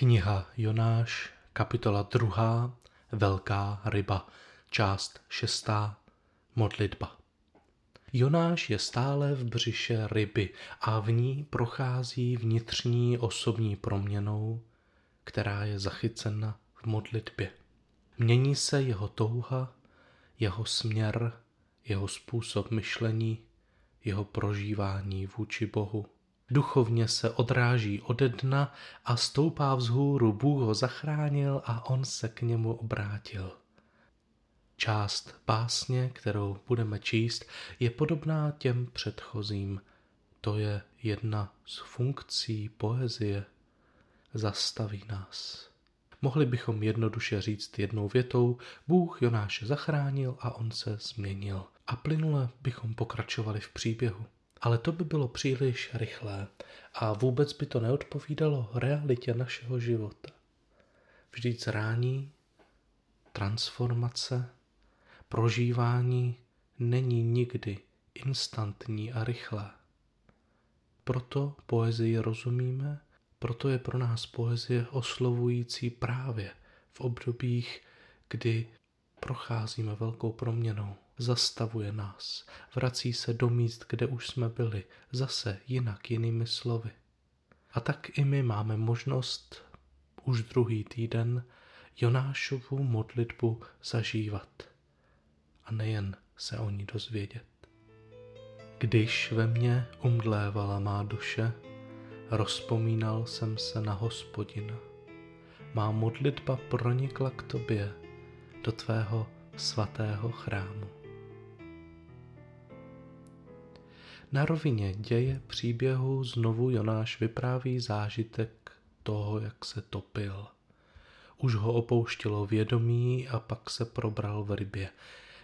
Kniha Jonáš, kapitola 2, Velká ryba, část 6, modlitba. Jonáš je stále v břiše ryby a v ní prochází vnitřní osobní proměnou, která je zachycena v modlitbě. Mění se jeho touha, jeho směr, jeho způsob myšlení, jeho prožívání vůči Bohu. Duchovně se odráží ode dna a stoupá vzhůru. Bůh ho zachránil a on se k němu obrátil. Část básně, kterou budeme číst, je podobná těm předchozím. To je jedna z funkcí poezie. Zastaví nás. Mohli bychom jednoduše říct jednou větou, Bůh Jonáše zachránil a on se změnil. A plynule bychom pokračovali v příběhu. Ale to by bylo příliš rychlé a vůbec by to neodpovídalo realitě našeho života. Vždyť zrání, transformace, prožívání není nikdy instantní a rychlé. Proto poezii rozumíme, proto je pro nás poezie oslovující právě v obdobích, kdy procházíme velkou proměnou zastavuje nás, vrací se do míst, kde už jsme byli, zase jinak jinými slovy. A tak i my máme možnost už druhý týden Jonášovu modlitbu zažívat a nejen se o ní dozvědět. Když ve mně umdlévala má duše, rozpomínal jsem se na hospodina. Má modlitba pronikla k tobě, do tvého svatého chrámu. Na rovině děje příběhu znovu Jonáš vypráví zážitek toho, jak se topil. Už ho opouštělo vědomí a pak se probral v rybě.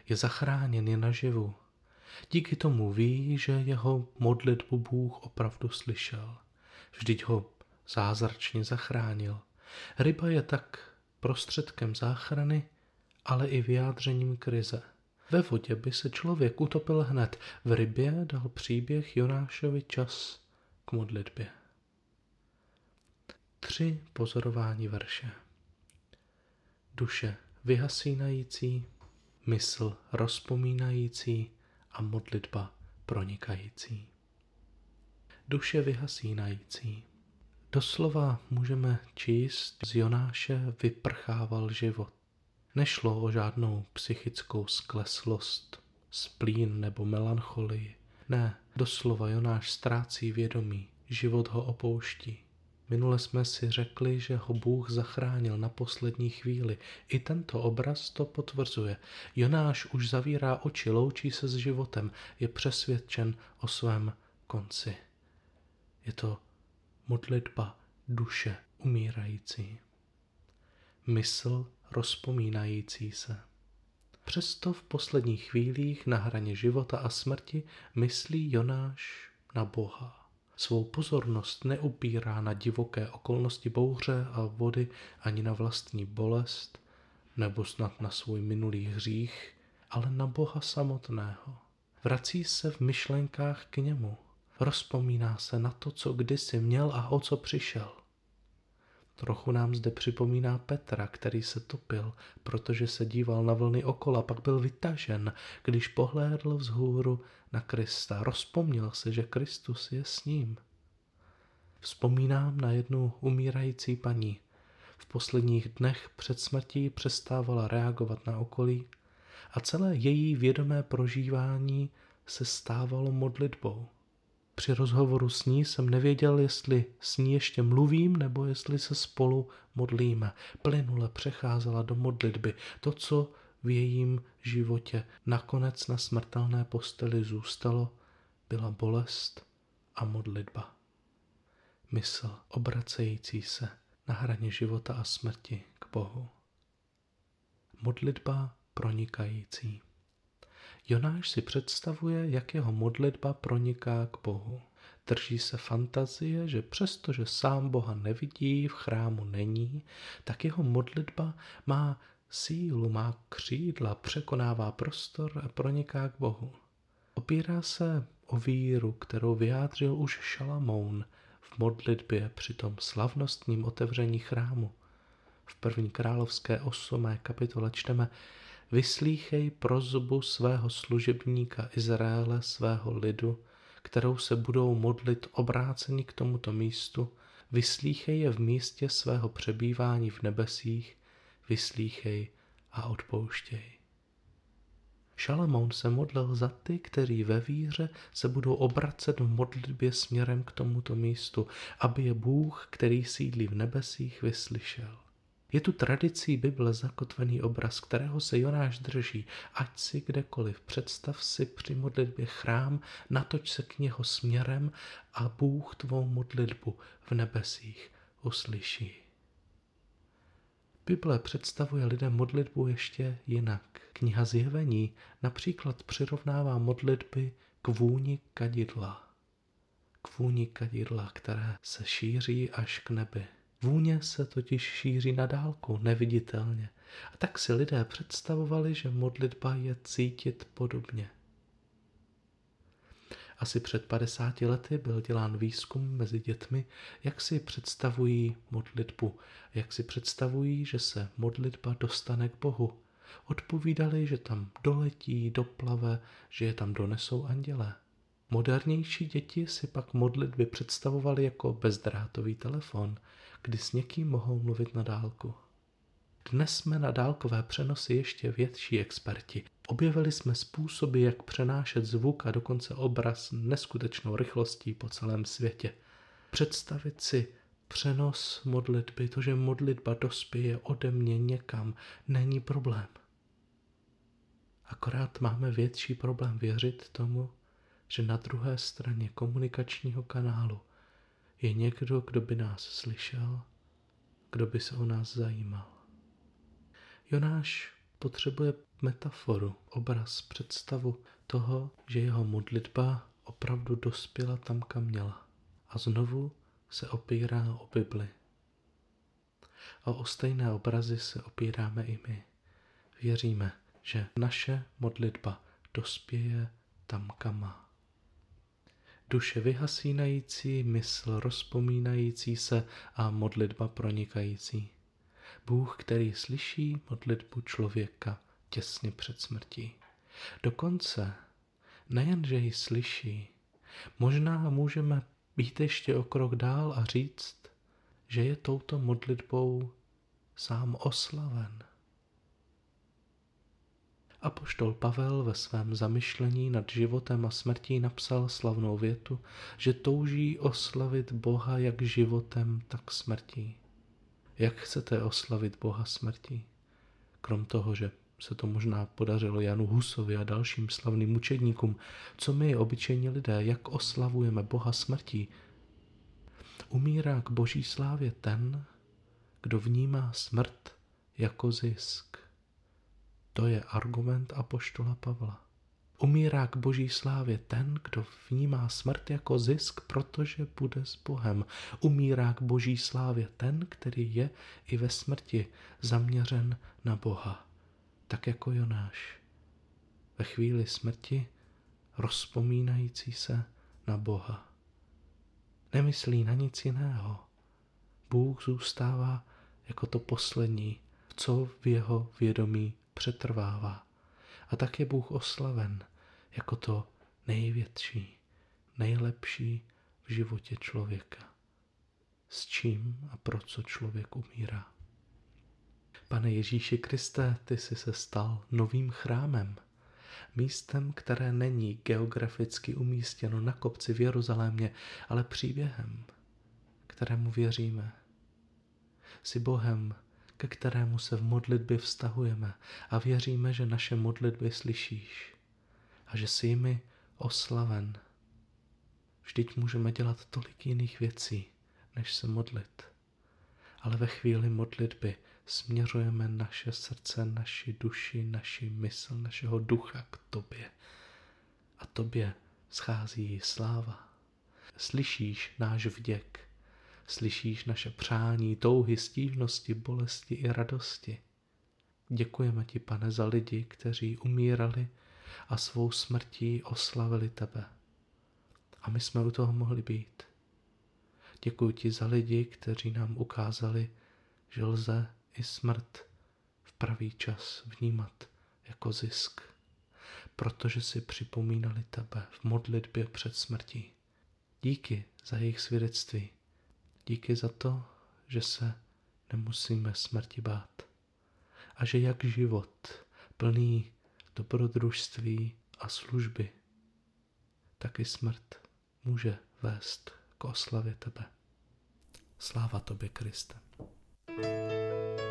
Je zachráněn, je naživu. Díky tomu ví, že jeho modlitbu Bůh opravdu slyšel. Vždyť ho zázračně zachránil. Ryba je tak prostředkem záchrany, ale i vyjádřením krize. Ve vodě by se člověk utopil hned, v rybě dal příběh Jonášovi čas k modlitbě. Tři pozorování verše. Duše vyhasínající, mysl rozpomínající a modlitba pronikající. Duše vyhasínající. Doslova můžeme číst, z Jonáše vyprchával život. Nešlo o žádnou psychickou skleslost, splín nebo melancholii. Ne, doslova Jonáš ztrácí vědomí, život ho opouští. Minule jsme si řekli, že ho Bůh zachránil na poslední chvíli. I tento obraz to potvrzuje. Jonáš už zavírá oči, loučí se s životem, je přesvědčen o svém konci. Je to modlitba duše umírající. Mysl rozpomínající se. Přesto v posledních chvílích na hraně života a smrti myslí Jonáš na Boha. Svou pozornost neupírá na divoké okolnosti bouře a vody ani na vlastní bolest, nebo snad na svůj minulý hřích, ale na Boha samotného. Vrací se v myšlenkách k němu. Rozpomíná se na to, co kdysi měl a o co přišel. Trochu nám zde připomíná Petra, který se topil, protože se díval na vlny okola, pak byl vytažen, když pohlédl vzhůru na Krista. Rozpomněl se, že Kristus je s ním. Vzpomínám na jednu umírající paní. V posledních dnech před smrtí přestávala reagovat na okolí a celé její vědomé prožívání se stávalo modlitbou. Při rozhovoru s ní jsem nevěděl, jestli s ní ještě mluvím, nebo jestli se spolu modlíme. Plynule přecházela do modlitby. To, co v jejím životě nakonec na smrtelné posteli zůstalo, byla bolest a modlitba. Mysl obracející se na hraně života a smrti k Bohu. Modlitba pronikající. Jonáš si představuje, jak jeho modlitba proniká k Bohu. Drží se fantazie, že přestože sám Boha nevidí, v chrámu není, tak jeho modlitba má sílu, má křídla, překonává prostor a proniká k Bohu. Opírá se o víru, kterou vyjádřil už Šalamoun v modlitbě při tom slavnostním otevření chrámu. V první královské 8. kapitole čteme Vyslíchej prozbu svého služebníka Izraele, svého lidu, kterou se budou modlit obráceni k tomuto místu, vyslíchej je v místě svého přebývání v nebesích, vyslíchej a odpouštěj. Šalamoun se modlil za ty, kteří ve víře se budou obracet v modlitbě směrem k tomuto místu, aby je Bůh, který sídlí v nebesích, vyslyšel. Je tu tradicí Bible zakotvený obraz, kterého se Jonáš drží. Ať si kdekoliv, představ si při modlitbě chrám, natoč se k něho směrem a Bůh tvou modlitbu v nebesích uslyší. Bible představuje lidem modlitbu ještě jinak. Kniha Zjevení například přirovnává modlitby k vůni kadidla. K vůni kadidla, které se šíří až k nebi. Vůně se totiž šíří na dálku, neviditelně. A tak si lidé představovali, že modlitba je cítit podobně. Asi před 50 lety byl dělán výzkum mezi dětmi, jak si představují modlitbu, jak si představují, že se modlitba dostane k Bohu. Odpovídali, že tam doletí, doplave, že je tam donesou andělé. Modernější děti si pak modlitby představovali jako bezdrátový telefon, kdy s někým mohou mluvit na dálku. Dnes jsme na dálkové přenosy ještě větší experti. Objevili jsme způsoby, jak přenášet zvuk a dokonce obraz neskutečnou rychlostí po celém světě. Představit si přenos modlitby, to, že modlitba dospěje ode mě někam, není problém. Akorát máme větší problém věřit tomu, že na druhé straně komunikačního kanálu je někdo, kdo by nás slyšel, kdo by se o nás zajímal. Jonáš potřebuje metaforu, obraz, představu toho, že jeho modlitba opravdu dospěla tam, kam měla. A znovu se opírá o Bibli. A o stejné obrazy se opíráme i my. Věříme, že naše modlitba dospěje tam, kam má duše vyhasínající, mysl rozpomínající se a modlitba pronikající. Bůh, který slyší modlitbu člověka těsně před smrtí. Dokonce nejen, že ji slyší, možná můžeme být ještě o krok dál a říct, že je touto modlitbou sám oslaven. Apoštol Pavel ve svém zamyšlení nad životem a smrtí napsal slavnou větu, že touží oslavit Boha jak životem, tak smrtí. Jak chcete oslavit Boha smrtí? Krom toho, že se to možná podařilo Janu Husovi a dalším slavným mučedníkům, co my, obyčejní lidé, jak oslavujeme Boha smrtí? Umírá k boží slávě ten, kdo vnímá smrt jako zisk. To je argument apoštola Pavla. Umírá k boží slávě ten, kdo vnímá smrt jako zisk, protože bude s Bohem. Umírá k boží slávě ten, který je i ve smrti zaměřen na Boha, tak jako Jonáš. Ve chvíli smrti rozpomínající se na Boha. Nemyslí na nic jiného. Bůh zůstává jako to poslední, co v jeho vědomí přetrvává. A tak je Bůh oslaven jako to největší, nejlepší v životě člověka. S čím a pro co člověk umírá. Pane Ježíši Kriste, ty jsi se stal novým chrámem, místem, které není geograficky umístěno na kopci v Jeruzalémě, ale příběhem, kterému věříme. Jsi Bohem, ke kterému se v modlitbě vztahujeme a věříme, že naše modlitby slyšíš a že jsi jimi oslaven. Vždyť můžeme dělat tolik jiných věcí, než se modlit. Ale ve chvíli modlitby směřujeme naše srdce, naši duši, naši mysl, našeho ducha k tobě. A tobě schází sláva. Slyšíš náš vděk, Slyšíš naše přání, touhy, stížnosti, bolesti i radosti. Děkujeme ti, pane, za lidi, kteří umírali a svou smrtí oslavili tebe. A my jsme u toho mohli být. Děkuji ti za lidi, kteří nám ukázali, že lze i smrt v pravý čas vnímat jako zisk, protože si připomínali tebe v modlitbě před smrtí. Díky za jejich svědectví. Díky za to, že se nemusíme smrti bát. A že jak život plný dobrodružství a služby, tak i smrt může vést k oslavě tebe. Sláva tobě, Kriste. thank you